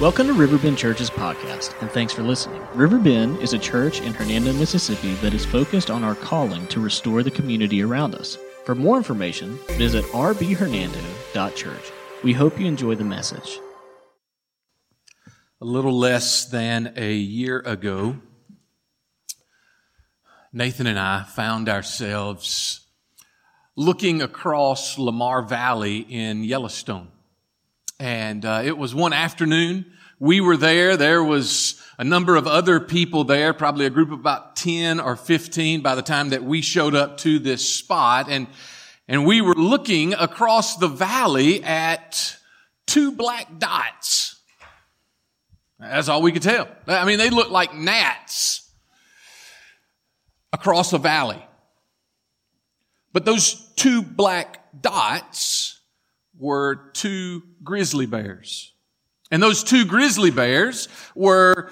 Welcome to Riverbend Church's podcast, and thanks for listening. Riverbend is a church in Hernando, Mississippi that is focused on our calling to restore the community around us. For more information, visit rbhernando.church. We hope you enjoy the message. A little less than a year ago, Nathan and I found ourselves looking across Lamar Valley in Yellowstone. And uh, it was one afternoon. We were there. There was a number of other people there, probably a group of about 10 or 15 by the time that we showed up to this spot. And, and we were looking across the valley at two black dots. That's all we could tell. I mean, they looked like gnats across a valley. But those two black dots were two grizzly bears. And those two grizzly bears were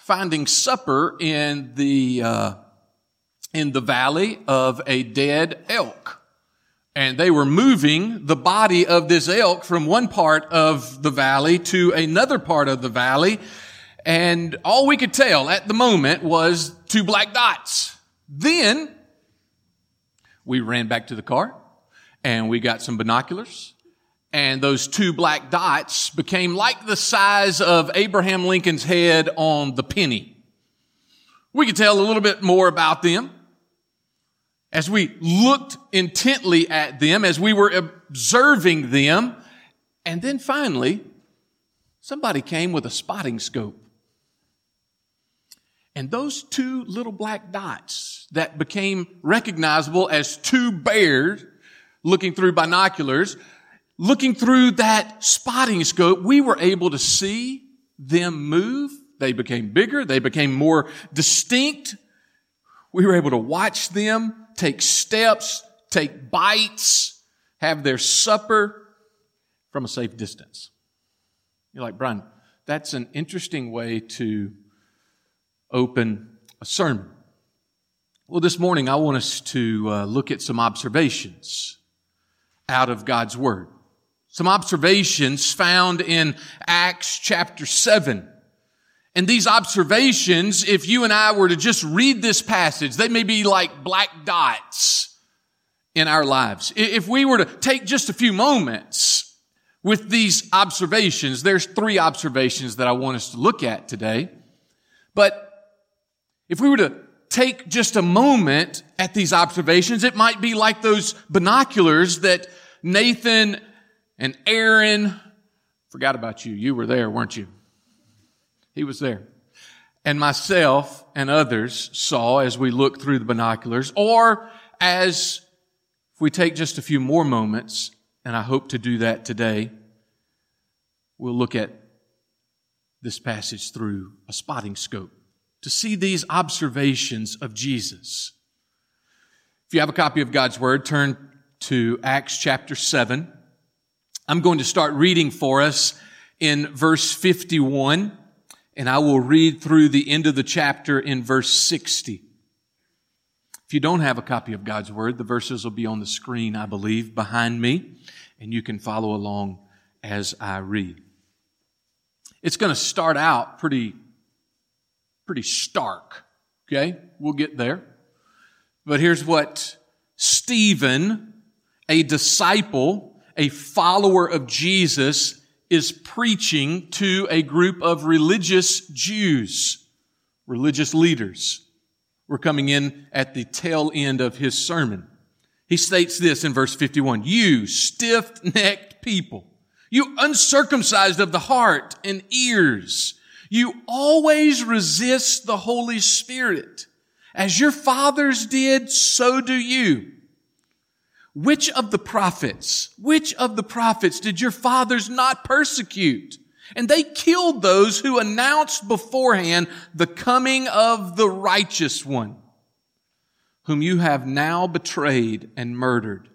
finding supper in the, uh, in the valley of a dead elk. And they were moving the body of this elk from one part of the valley to another part of the valley. And all we could tell at the moment was two black dots. Then we ran back to the car and we got some binoculars and those two black dots became like the size of Abraham Lincoln's head on the penny. We could tell a little bit more about them as we looked intently at them, as we were observing them, and then finally, somebody came with a spotting scope. And those two little black dots that became recognizable as two bears looking through binoculars looking through that spotting scope, we were able to see them move. They became bigger. They became more distinct. We were able to watch them take steps, take bites, have their supper from a safe distance. You're like, Brian, that's an interesting way to open a sermon. Well, this morning I want us to uh, look at some observations out of God's Word. Some observations found in Acts chapter 7. And these observations, if you and I were to just read this passage, they may be like black dots in our lives. If we were to take just a few moments with these observations, there's three observations that I want us to look at today. But if we were to take just a moment at these observations, it might be like those binoculars that Nathan and Aaron, forgot about you. You were there, weren't you? He was there. And myself and others saw as we looked through the binoculars, or as if we take just a few more moments, and I hope to do that today, we'll look at this passage through a spotting scope to see these observations of Jesus. If you have a copy of God's Word, turn to Acts chapter 7. I'm going to start reading for us in verse 51, and I will read through the end of the chapter in verse 60. If you don't have a copy of God's Word, the verses will be on the screen, I believe, behind me, and you can follow along as I read. It's going to start out pretty, pretty stark. Okay? We'll get there. But here's what Stephen, a disciple, a follower of Jesus is preaching to a group of religious Jews, religious leaders. We're coming in at the tail end of his sermon. He states this in verse 51, you stiff-necked people, you uncircumcised of the heart and ears, you always resist the Holy Spirit. As your fathers did, so do you. Which of the prophets, which of the prophets did your fathers not persecute? And they killed those who announced beforehand the coming of the righteous one, whom you have now betrayed and murdered.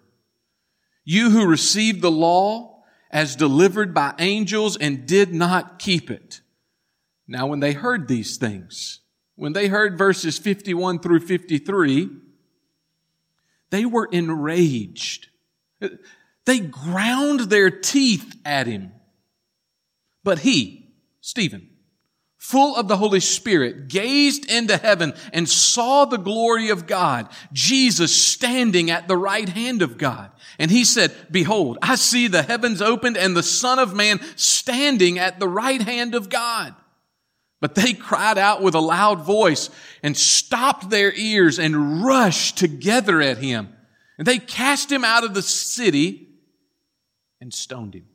You who received the law as delivered by angels and did not keep it. Now when they heard these things, when they heard verses 51 through 53, they were enraged. They ground their teeth at him. But he, Stephen, full of the Holy Spirit, gazed into heaven and saw the glory of God, Jesus standing at the right hand of God. And he said, behold, I see the heavens opened and the son of man standing at the right hand of God. But they cried out with a loud voice and stopped their ears and rushed together at him. And they cast him out of the city and stoned him.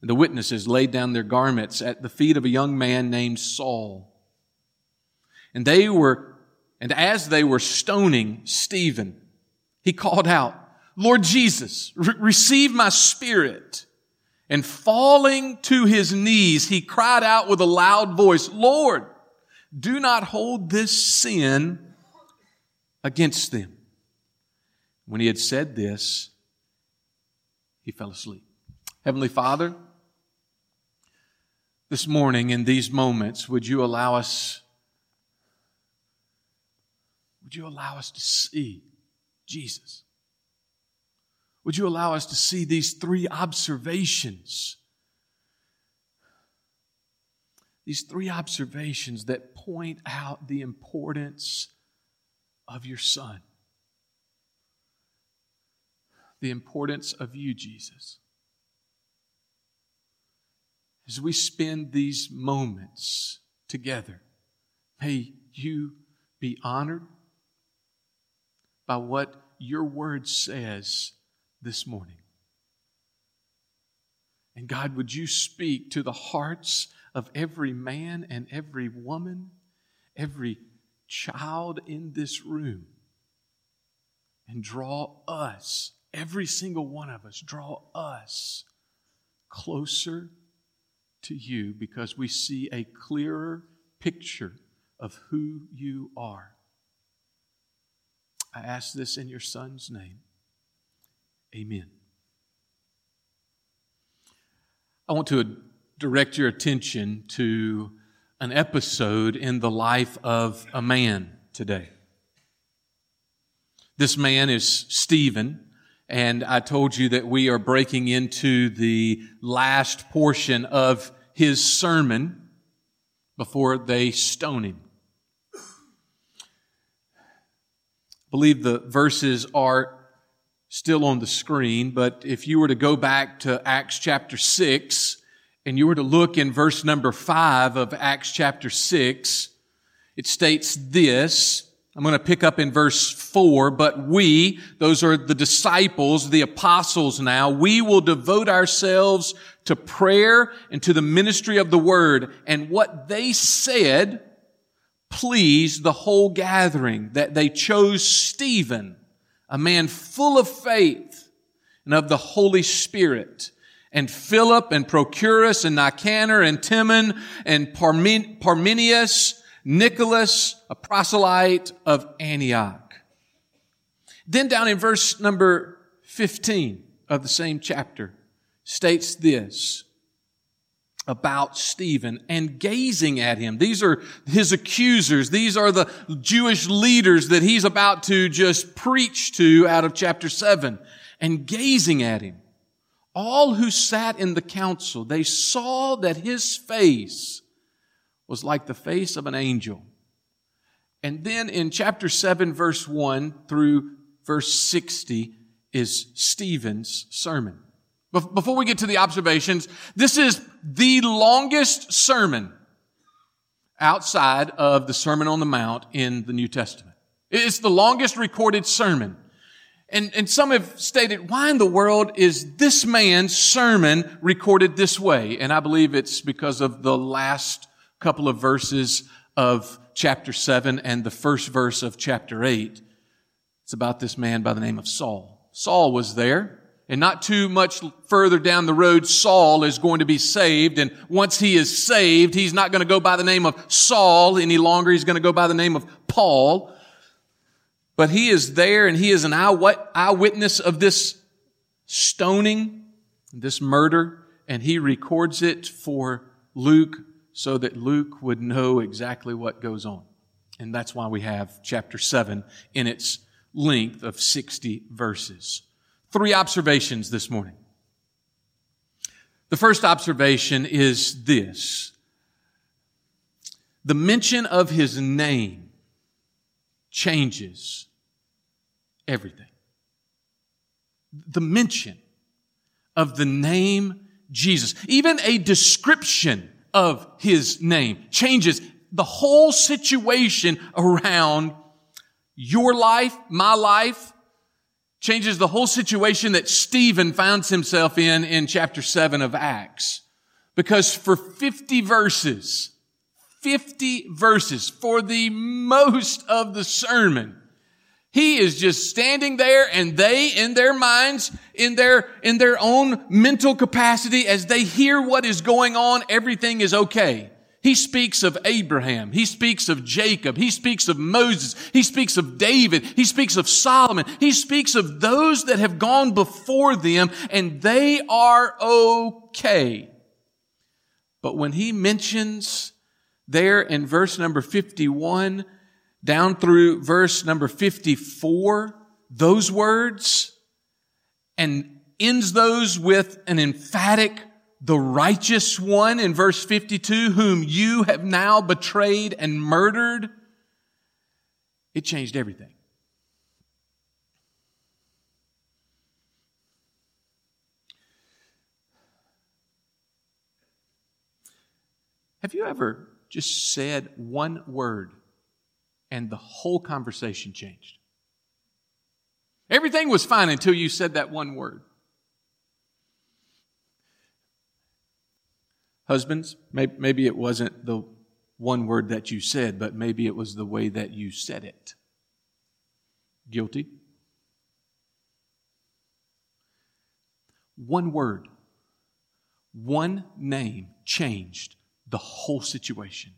And the witnesses laid down their garments at the feet of a young man named Saul. And they were, and as they were stoning Stephen, he called out, Lord Jesus, re- receive my spirit. And falling to his knees, he cried out with a loud voice, Lord, do not hold this sin against them. When he had said this, he fell asleep. Heavenly Father, this morning in these moments, would you allow us, would you allow us to see Jesus? Would you allow us to see these three observations? These three observations that point out the importance of your Son, the importance of you, Jesus as we spend these moments together, may you be honored by what your word says this morning. And God, would you speak to the hearts of every man and every woman, every child in this room, and draw us, every single one of us, draw us closer to you because we see a clearer picture of who you are. I ask this in your Son's name. Amen. I want to direct your attention to an episode in the life of a man today. This man is Stephen. And I told you that we are breaking into the last portion of his sermon before they stone him. I believe the verses are still on the screen, but if you were to go back to Acts chapter 6 and you were to look in verse number 5 of Acts chapter 6, it states this, I'm going to pick up in verse four, but we, those are the disciples, the apostles now, we will devote ourselves to prayer and to the ministry of the word. And what they said pleased the whole gathering that they chose Stephen, a man full of faith and of the Holy Spirit and Philip and Prochorus and Nicanor and Timon and Parmenius Nicholas, a proselyte of Antioch. Then down in verse number 15 of the same chapter states this about Stephen and gazing at him. These are his accusers. These are the Jewish leaders that he's about to just preach to out of chapter 7 and gazing at him. All who sat in the council, they saw that his face was like the face of an angel. And then in chapter 7, verse 1 through verse 60 is Stephen's sermon. Before we get to the observations, this is the longest sermon outside of the Sermon on the Mount in the New Testament. It's the longest recorded sermon. And, and some have stated, why in the world is this man's sermon recorded this way? And I believe it's because of the last couple of verses of chapter 7 and the first verse of chapter 8. It's about this man by the name of Saul. Saul was there. And not too much further down the road, Saul is going to be saved. And once he is saved, he's not going to go by the name of Saul any longer. He's going to go by the name of Paul. But he is there and he is an eyewitness of this stoning, this murder, and he records it for Luke so that Luke would know exactly what goes on. And that's why we have chapter 7 in its length of 60 verses. Three observations this morning. The first observation is this. The mention of his name changes everything. The mention of the name Jesus, even a description of his name changes the whole situation around your life, my life, changes the whole situation that Stephen finds himself in in chapter 7 of Acts. Because for 50 verses, 50 verses for the most of the sermon, he is just standing there and they, in their minds, in their, in their own mental capacity, as they hear what is going on, everything is okay. He speaks of Abraham. He speaks of Jacob. He speaks of Moses. He speaks of David. He speaks of Solomon. He speaks of those that have gone before them and they are okay. But when he mentions there in verse number 51 down through verse number 54, those words and ends those with an emphatic the righteous one in verse 52, whom you have now betrayed and murdered, it changed everything. Have you ever just said one word and the whole conversation changed? Everything was fine until you said that one word. Husbands, maybe it wasn't the one word that you said, but maybe it was the way that you said it. Guilty? One word, one name changed the whole situation.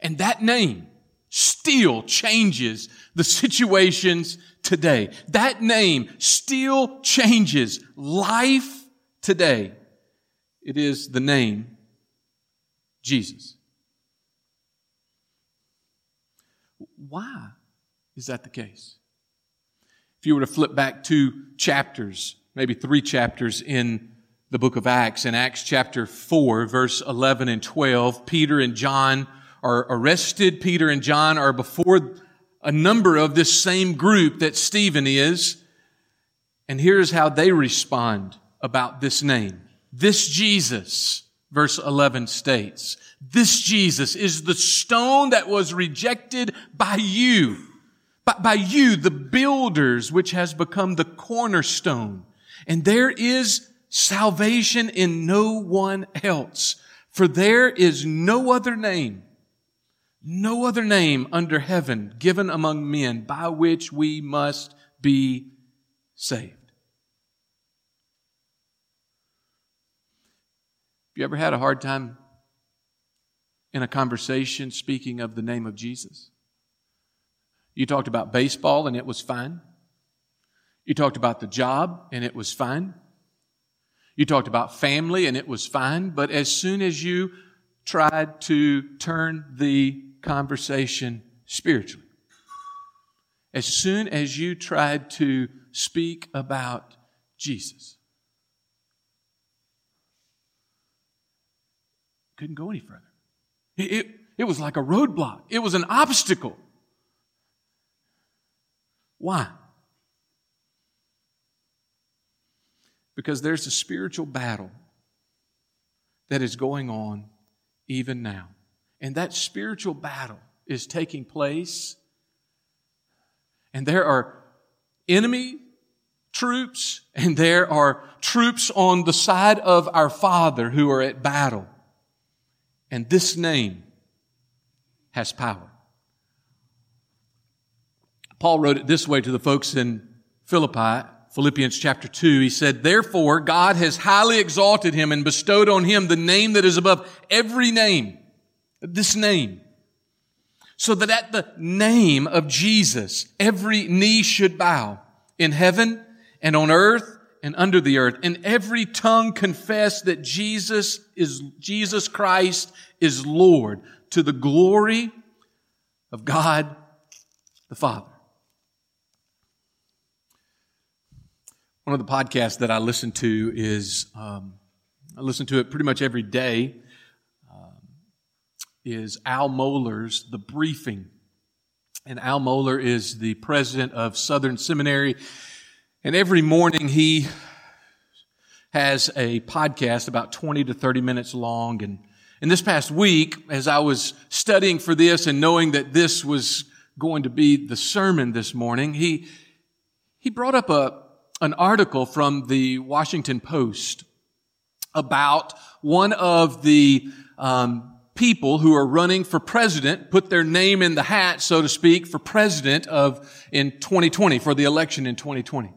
And that name still changes the situations today. That name still changes life today. It is the name Jesus. Why is that the case? If you were to flip back two chapters, maybe three chapters in the book of Acts, in Acts chapter 4, verse 11 and 12, Peter and John are arrested. Peter and John are before a number of this same group that Stephen is. And here's how they respond about this name. This Jesus verse 11 states. This Jesus is the stone that was rejected by you, by, by you, the builders, which has become the cornerstone. And there is salvation in no one else, for there is no other name, no other name under heaven given among men by which we must be saved. Have you ever had a hard time in a conversation speaking of the name of Jesus? You talked about baseball and it was fine. You talked about the job and it was fine. You talked about family and it was fine. But as soon as you tried to turn the conversation spiritually, as soon as you tried to speak about Jesus, couldn't go any further. It, it, it was like a roadblock. It was an obstacle. Why? Because there's a spiritual battle that is going on even now. And that spiritual battle is taking place. And there are enemy troops and there are troops on the side of our Father who are at battle. And this name has power. Paul wrote it this way to the folks in Philippi, Philippians chapter 2. He said, Therefore, God has highly exalted him and bestowed on him the name that is above every name. This name. So that at the name of Jesus, every knee should bow in heaven and on earth and under the earth, and every tongue confess that Jesus is, Jesus Christ is Lord to the glory of God the Father. One of the podcasts that I listen to is um, I listen to it pretty much every day, um, is Al Mohler's The Briefing. And Al Mohler is the president of Southern Seminary. And every morning he has a podcast about 20 to 30 minutes long. And in this past week, as I was studying for this and knowing that this was going to be the sermon this morning, he, he brought up a, an article from the Washington Post about one of the um, people who are running for president put their name in the hat, so to speak, for president of in 2020 for the election in 2020.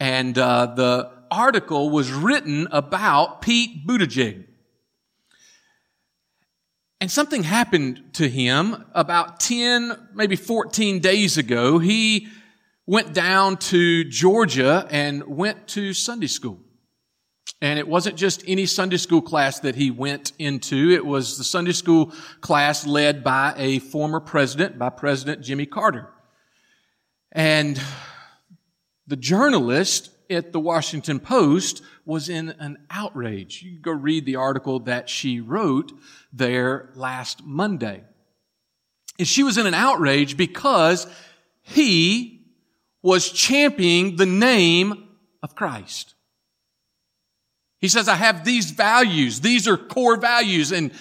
And uh, the article was written about Pete Buttigieg. And something happened to him about 10, maybe 14 days ago. He went down to Georgia and went to Sunday school. And it wasn't just any Sunday school class that he went into. It was the Sunday school class led by a former president, by President Jimmy Carter. And the journalist at the Washington Post was in an outrage. You go read the article that she wrote there last Monday. And she was in an outrage because he was championing the name of Christ. He says, I have these values. These are core values. And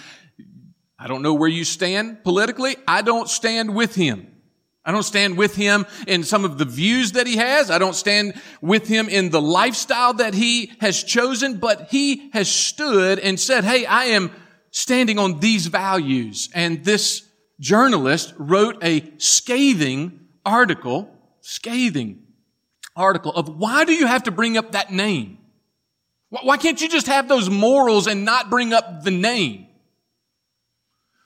I don't know where you stand politically. I don't stand with him. I don't stand with him in some of the views that he has. I don't stand with him in the lifestyle that he has chosen, but he has stood and said, Hey, I am standing on these values. And this journalist wrote a scathing article, scathing article of why do you have to bring up that name? Why can't you just have those morals and not bring up the name?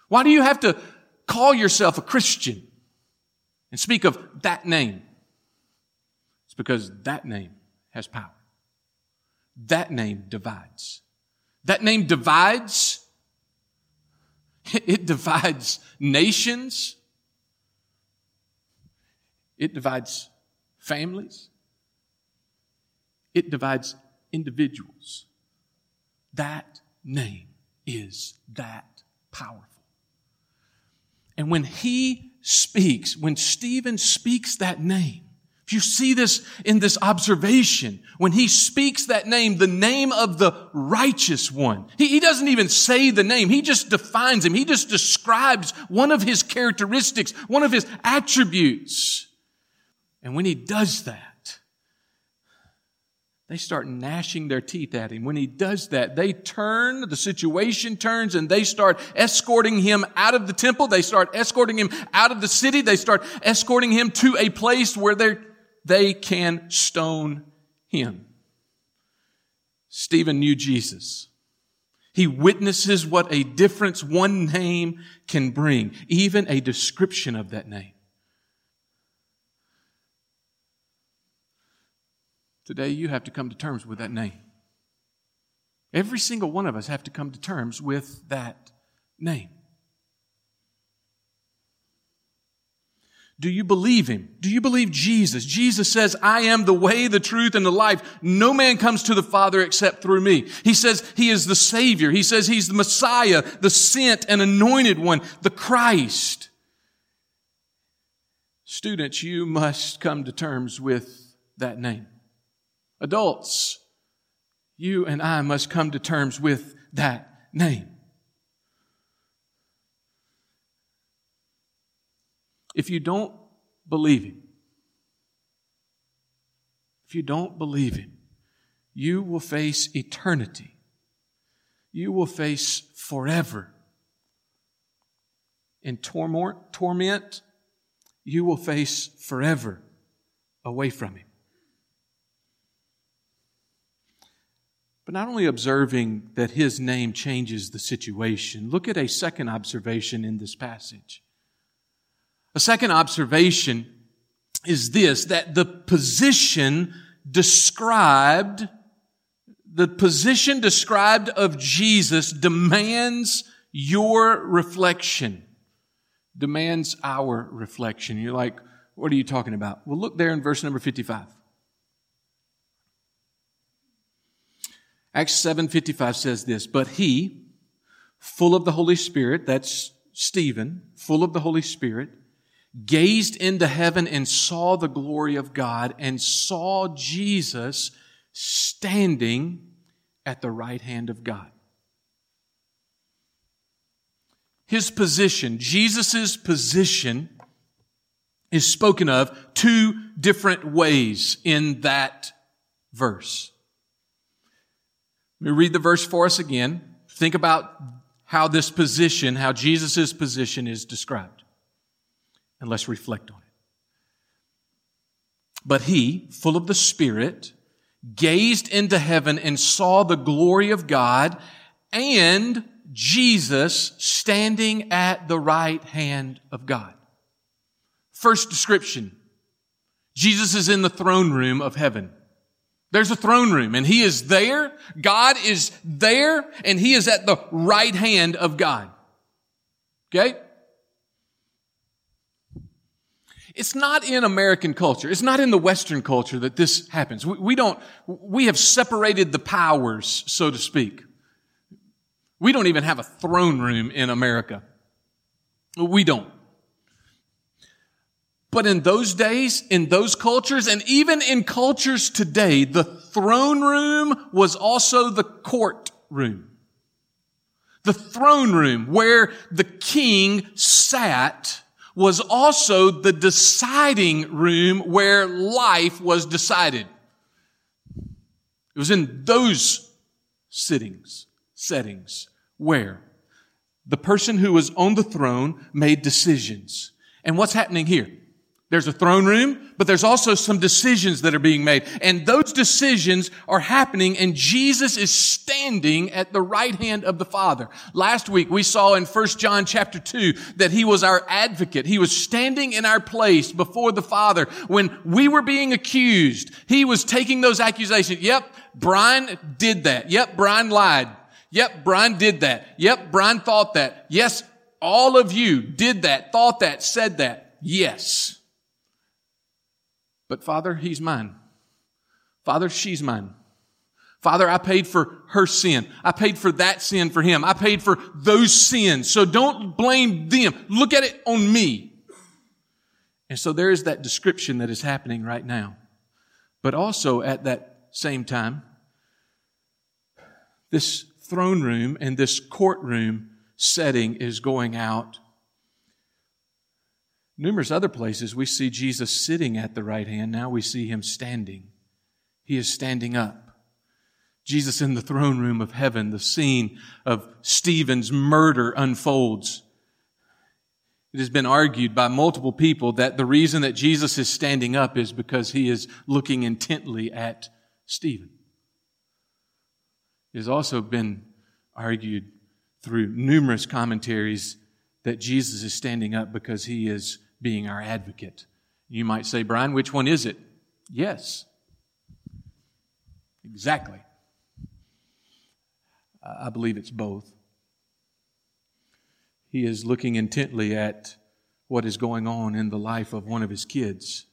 Why do you have to call yourself a Christian and speak of that name? It's because that name has power. That name divides. That name divides. It divides nations. It divides families. It divides individuals. That name is that powerful. And when he speaks, when Stephen speaks that name, if you see this in this observation, when he speaks that name, the name of the righteous one, he, he, doesn't even say the name. He just defines him. He just describes one of his characteristics, one of his attributes. And when he does that, they start gnashing their teeth at him. When he does that, they turn, the situation turns, and they start escorting him out of the temple. They start escorting him out of the city. They start escorting him to a place where they can stone him. Stephen knew Jesus. He witnesses what a difference one name can bring, even a description of that name. Today, you have to come to terms with that name. Every single one of us have to come to terms with that name. Do you believe him? Do you believe Jesus? Jesus says, I am the way, the truth, and the life. No man comes to the Father except through me. He says he is the Savior. He says he's the Messiah, the sent and anointed one, the Christ. Students, you must come to terms with that name. Adults, you and I must come to terms with that name. If you don't believe Him, if you don't believe Him, you will face eternity. You will face forever in torment. You will face forever away from Him. But not only observing that his name changes the situation, look at a second observation in this passage. A second observation is this, that the position described, the position described of Jesus demands your reflection, demands our reflection. You're like, what are you talking about? Well, look there in verse number 55. Acts 7:55 says this, but he, full of the Holy Spirit, that's Stephen, full of the Holy Spirit, gazed into heaven and saw the glory of God and saw Jesus standing at the right hand of God. His position, Jesus' position, is spoken of two different ways in that verse. Let me read the verse for us again. Think about how this position, how Jesus' position is described. And let's reflect on it. But he, full of the Spirit, gazed into heaven and saw the glory of God and Jesus standing at the right hand of God. First description. Jesus is in the throne room of heaven. There's a throne room and he is there. God is there and he is at the right hand of God. Okay? It's not in American culture. It's not in the Western culture that this happens. We, we, don't, we have separated the powers, so to speak. We don't even have a throne room in America. We don't. But in those days, in those cultures, and even in cultures today, the throne room was also the court room. The throne room where the king sat was also the deciding room where life was decided. It was in those sittings, settings, where the person who was on the throne made decisions. And what's happening here? There's a throne room, but there's also some decisions that are being made. And those decisions are happening and Jesus is standing at the right hand of the Father. Last week we saw in 1 John chapter 2 that he was our advocate. He was standing in our place before the Father when we were being accused. He was taking those accusations. Yep, Brian did that. Yep, Brian lied. Yep, Brian did that. Yep, Brian thought that. Yes, all of you did that, thought that, said that. Yes. But Father, he's mine. Father, she's mine. Father, I paid for her sin. I paid for that sin for him. I paid for those sins. So don't blame them. Look at it on me. And so there is that description that is happening right now. But also at that same time, this throne room and this courtroom setting is going out Numerous other places we see Jesus sitting at the right hand. Now we see him standing. He is standing up. Jesus in the throne room of heaven, the scene of Stephen's murder unfolds. It has been argued by multiple people that the reason that Jesus is standing up is because he is looking intently at Stephen. It has also been argued through numerous commentaries that Jesus is standing up because he is being our advocate. You might say, Brian, which one is it? Yes. Exactly. I believe it's both. He is looking intently at what is going on in the life of one of his kids.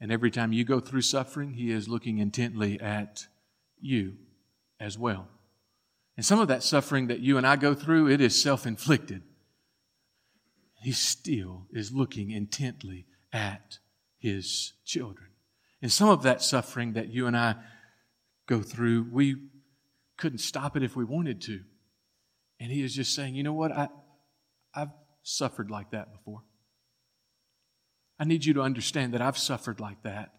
And every time you go through suffering, he is looking intently at you as well. And some of that suffering that you and I go through, it is self inflicted he still is looking intently at his children. And some of that suffering that you and I go through, we couldn't stop it if we wanted to. And he is just saying, you know what? I, I've suffered like that before. I need you to understand that I've suffered like that.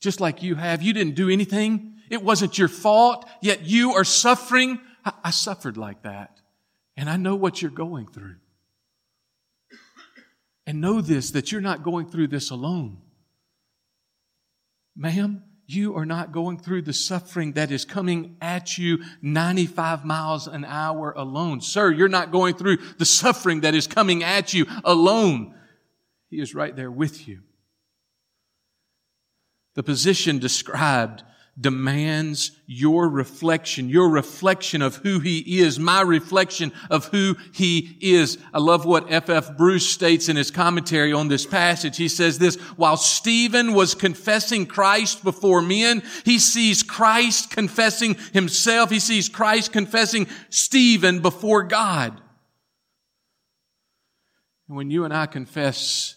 Just like you have. You didn't do anything. It wasn't your fault, yet you are suffering. I, I suffered like that. And I know what you're going through. And know this that you're not going through this alone. Ma'am, you are not going through the suffering that is coming at you 95 miles an hour alone. Sir, you're not going through the suffering that is coming at you alone. He is right there with you. The position described demands your reflection, your reflection of who he is, my reflection of who he is. I love what F.F. Bruce states in his commentary on this passage. He says this, while Stephen was confessing Christ before men, he sees Christ confessing himself. He sees Christ confessing Stephen before God. And when you and I confess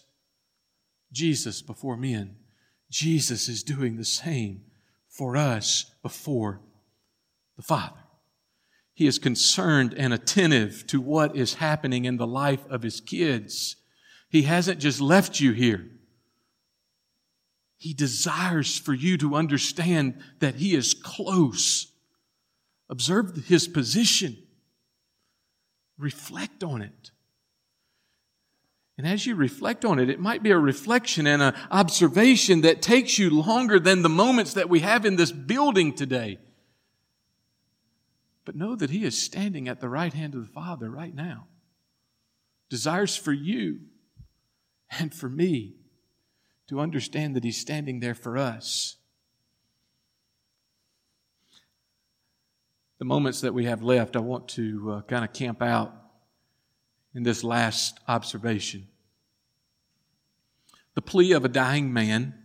Jesus before men, Jesus is doing the same for us before the Father. He is concerned and attentive to what is happening in the life of his kids. He hasn't just left you here. He desires for you to understand that he is close. Observe his position. Reflect on it. And as you reflect on it, it might be a reflection and an observation that takes you longer than the moments that we have in this building today. But know that He is standing at the right hand of the Father right now. Desires for you and for me to understand that He's standing there for us. The moments that we have left, I want to uh, kind of camp out in this last observation. The plea of a dying man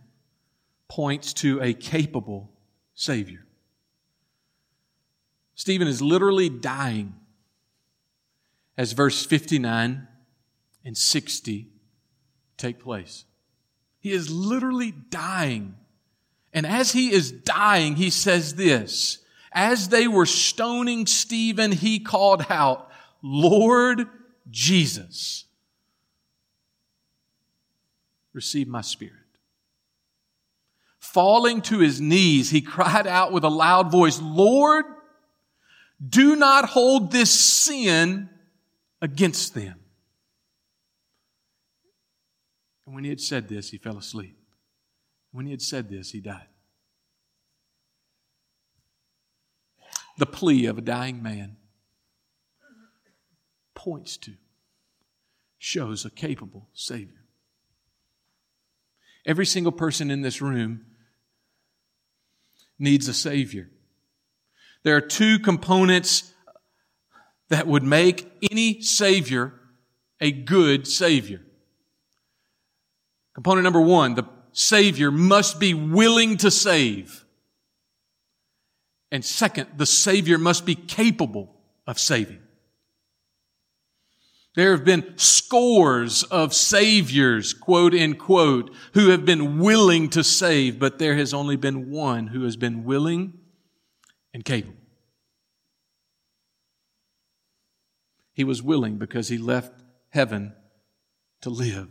points to a capable Savior. Stephen is literally dying as verse 59 and 60 take place. He is literally dying. And as he is dying, he says this As they were stoning Stephen, he called out, Lord Jesus, receive my spirit. Falling to his knees, he cried out with a loud voice, Lord, do not hold this sin against them. And when he had said this, he fell asleep. When he had said this, he died. The plea of a dying man points to, shows a capable Savior. Every single person in this room needs a Savior. There are two components that would make any Savior a good Savior. Component number one, the Savior must be willing to save. And second, the Savior must be capable of saving. There have been scores of saviors, quote unquote, who have been willing to save, but there has only been one who has been willing and capable. He was willing because he left heaven to live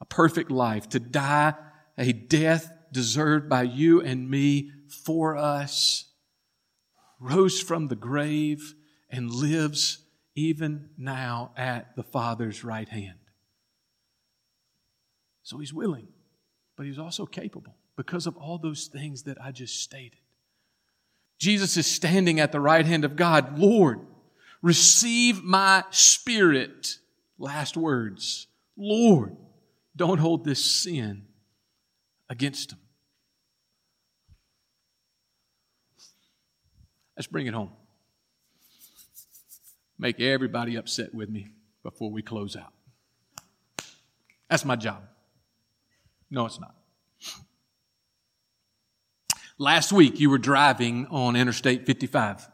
a perfect life, to die a death deserved by you and me for us, rose from the grave and lives even now at the Father's right hand. So he's willing, but he's also capable because of all those things that I just stated. Jesus is standing at the right hand of God. Lord, receive my spirit. Last words. Lord, don't hold this sin against him. Let's bring it home make everybody upset with me before we close out. That's my job. No, it's not. Last week, you were driving on Interstate 55.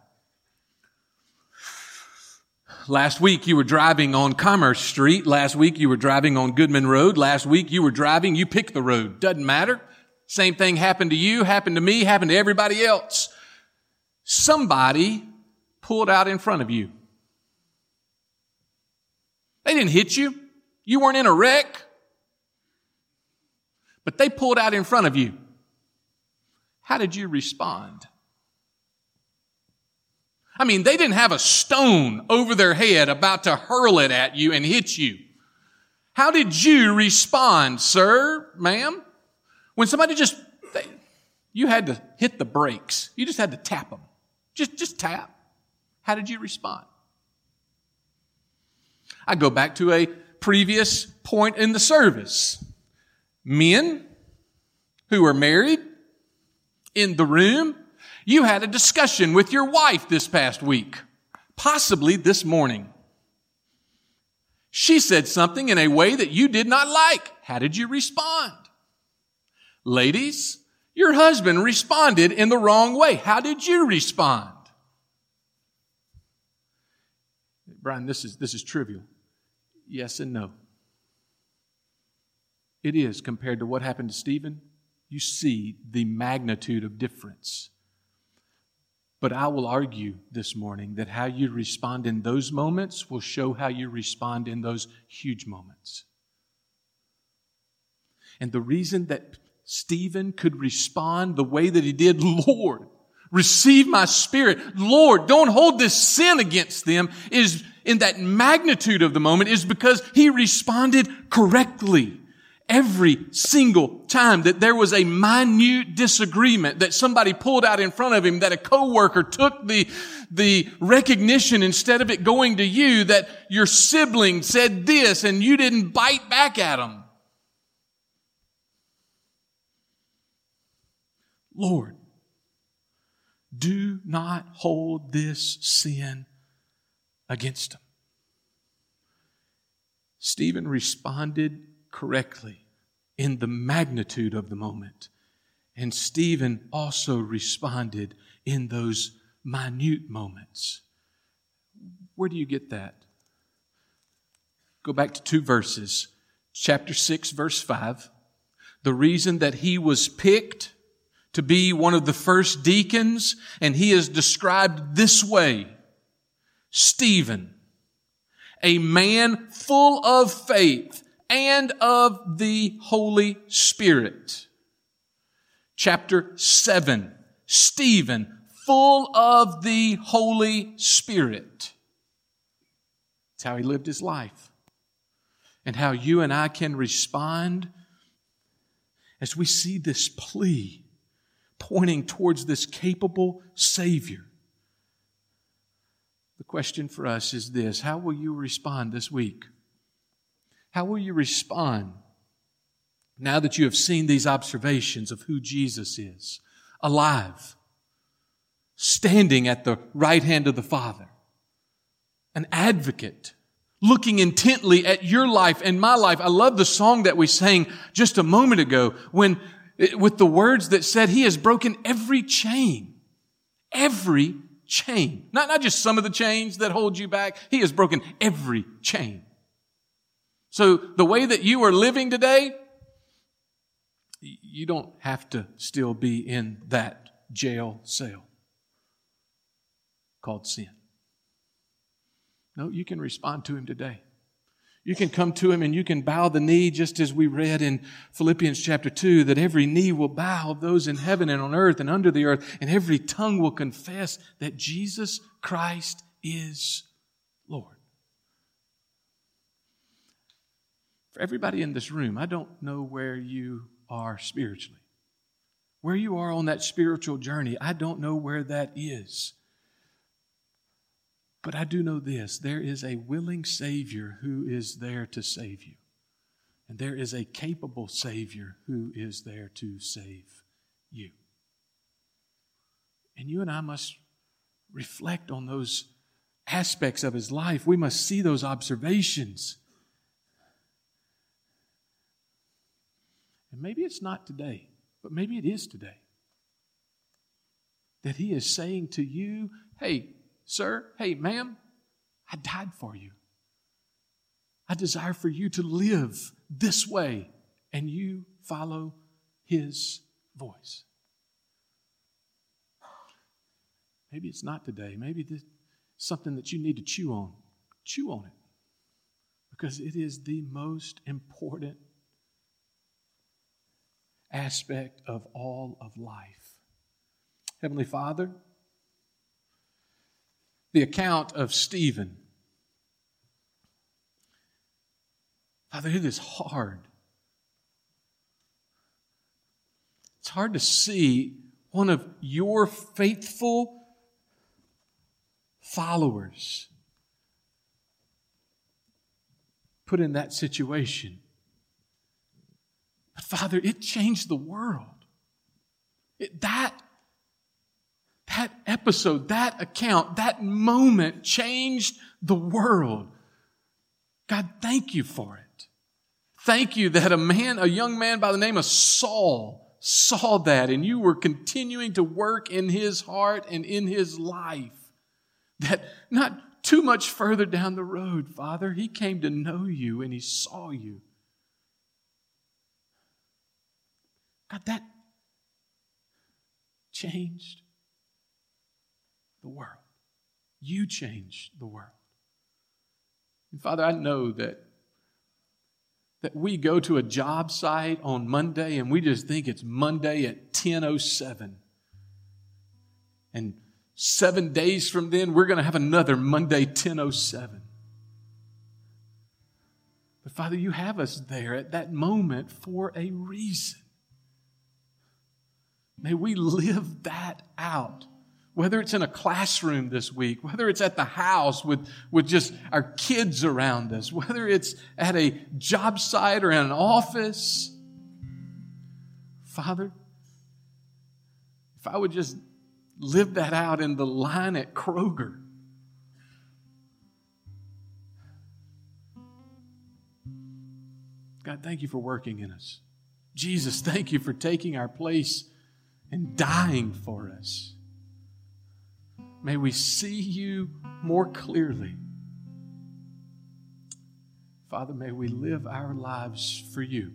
Last week, you were driving on Commerce Street. Last week, you were driving on Goodman Road. Last week, you were driving, you picked the road. Doesn't matter. Same thing happened to you, happened to me, happened to everybody else. Somebody pulled out in front of you. They didn't hit you. You weren't in a wreck. But they pulled out in front of you. How did you respond? I mean, they didn't have a stone over their head about to hurl it at you and hit you. How did you respond, sir, ma'am? When somebody just, they, you had to hit the brakes. You just had to tap them. Just, just tap. How did you respond? I go back to a previous point in the service. Men who are married, in the room. You had a discussion with your wife this past week, possibly this morning. She said something in a way that you did not like. How did you respond? Ladies, your husband responded in the wrong way. How did you respond? Brian, this is, this is trivial. Yes and no. It is compared to what happened to Stephen. You see the magnitude of difference. But I will argue this morning that how you respond in those moments will show how you respond in those huge moments. And the reason that Stephen could respond the way that he did, Lord, receive my spirit. Lord, don't hold this sin against them is in that magnitude of the moment is because he responded correctly every single time that there was a minute disagreement that somebody pulled out in front of him, that a coworker took the, the recognition instead of it going to you, that your sibling said this and you didn't bite back at him. Lord, do not hold this sin against him. Stephen responded correctly in the magnitude of the moment. And Stephen also responded in those minute moments. Where do you get that? Go back to two verses. Chapter 6, verse 5. The reason that he was picked to be one of the first deacons, and he is described this way. Stephen, a man full of faith and of the Holy Spirit. Chapter 7, Stephen, full of the Holy Spirit. It's how he lived his life. And how you and I can respond as we see this plea pointing towards this capable Savior. Question for us is this How will you respond this week? How will you respond now that you have seen these observations of who Jesus is? Alive, standing at the right hand of the Father, an advocate, looking intently at your life and my life. I love the song that we sang just a moment ago when, eh, with the words that said, He has broken every chain. Every chain. Not, not just some of the chains that hold you back. He has broken every chain. So the way that you are living today, you don't have to still be in that jail cell called sin. No, you can respond to him today. You can come to him and you can bow the knee just as we read in Philippians chapter 2 that every knee will bow of those in heaven and on earth and under the earth and every tongue will confess that Jesus Christ is Lord. For everybody in this room, I don't know where you are spiritually. Where you are on that spiritual journey, I don't know where that is. But I do know this there is a willing Savior who is there to save you. And there is a capable Savior who is there to save you. And you and I must reflect on those aspects of his life. We must see those observations. And maybe it's not today, but maybe it is today. That he is saying to you, hey, sir, hey, ma'am, I died for you. I desire for you to live this way, and you follow his voice. Maybe it's not today. Maybe it's something that you need to chew on. Chew on it. Because it is the most important aspect of all of life. Heavenly Father, the account of Stephen. Father, it is hard. It's hard to see one of your faithful followers put in that situation. But Father, it changed the world. It, that that episode, that account, that moment changed the world. God, thank you for it. Thank you that a man, a young man by the name of Saul saw that and you were continuing to work in his heart and in his life. That not too much further down the road, Father, he came to know you and he saw you. God, that changed the world. You change the world. And Father, I know that that we go to a job site on Monday and we just think it's Monday at 10:07. And 7 days from then we're going to have another Monday 10:07. But Father, you have us there at that moment for a reason. May we live that out. Whether it's in a classroom this week, whether it's at the house with, with just our kids around us, whether it's at a job site or in an office. Father, if I would just live that out in the line at Kroger. God, thank you for working in us. Jesus, thank you for taking our place and dying for us. May we see you more clearly. Father, may we live our lives for you,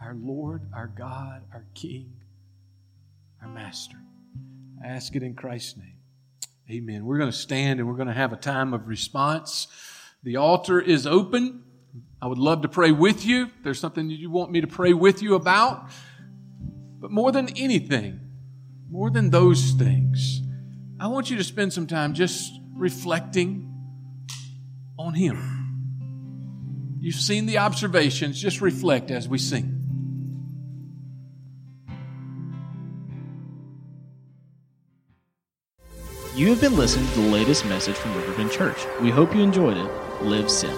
our Lord, our God, our King, our Master. I ask it in Christ's name. Amen. We're going to stand and we're going to have a time of response. The altar is open. I would love to pray with you. there's something that you want me to pray with you about. But more than anything, more than those things, I want you to spend some time just reflecting on Him. You've seen the observations, just reflect as we sing. You have been listening to the latest message from Riverbend Church. We hope you enjoyed it. Live Sin.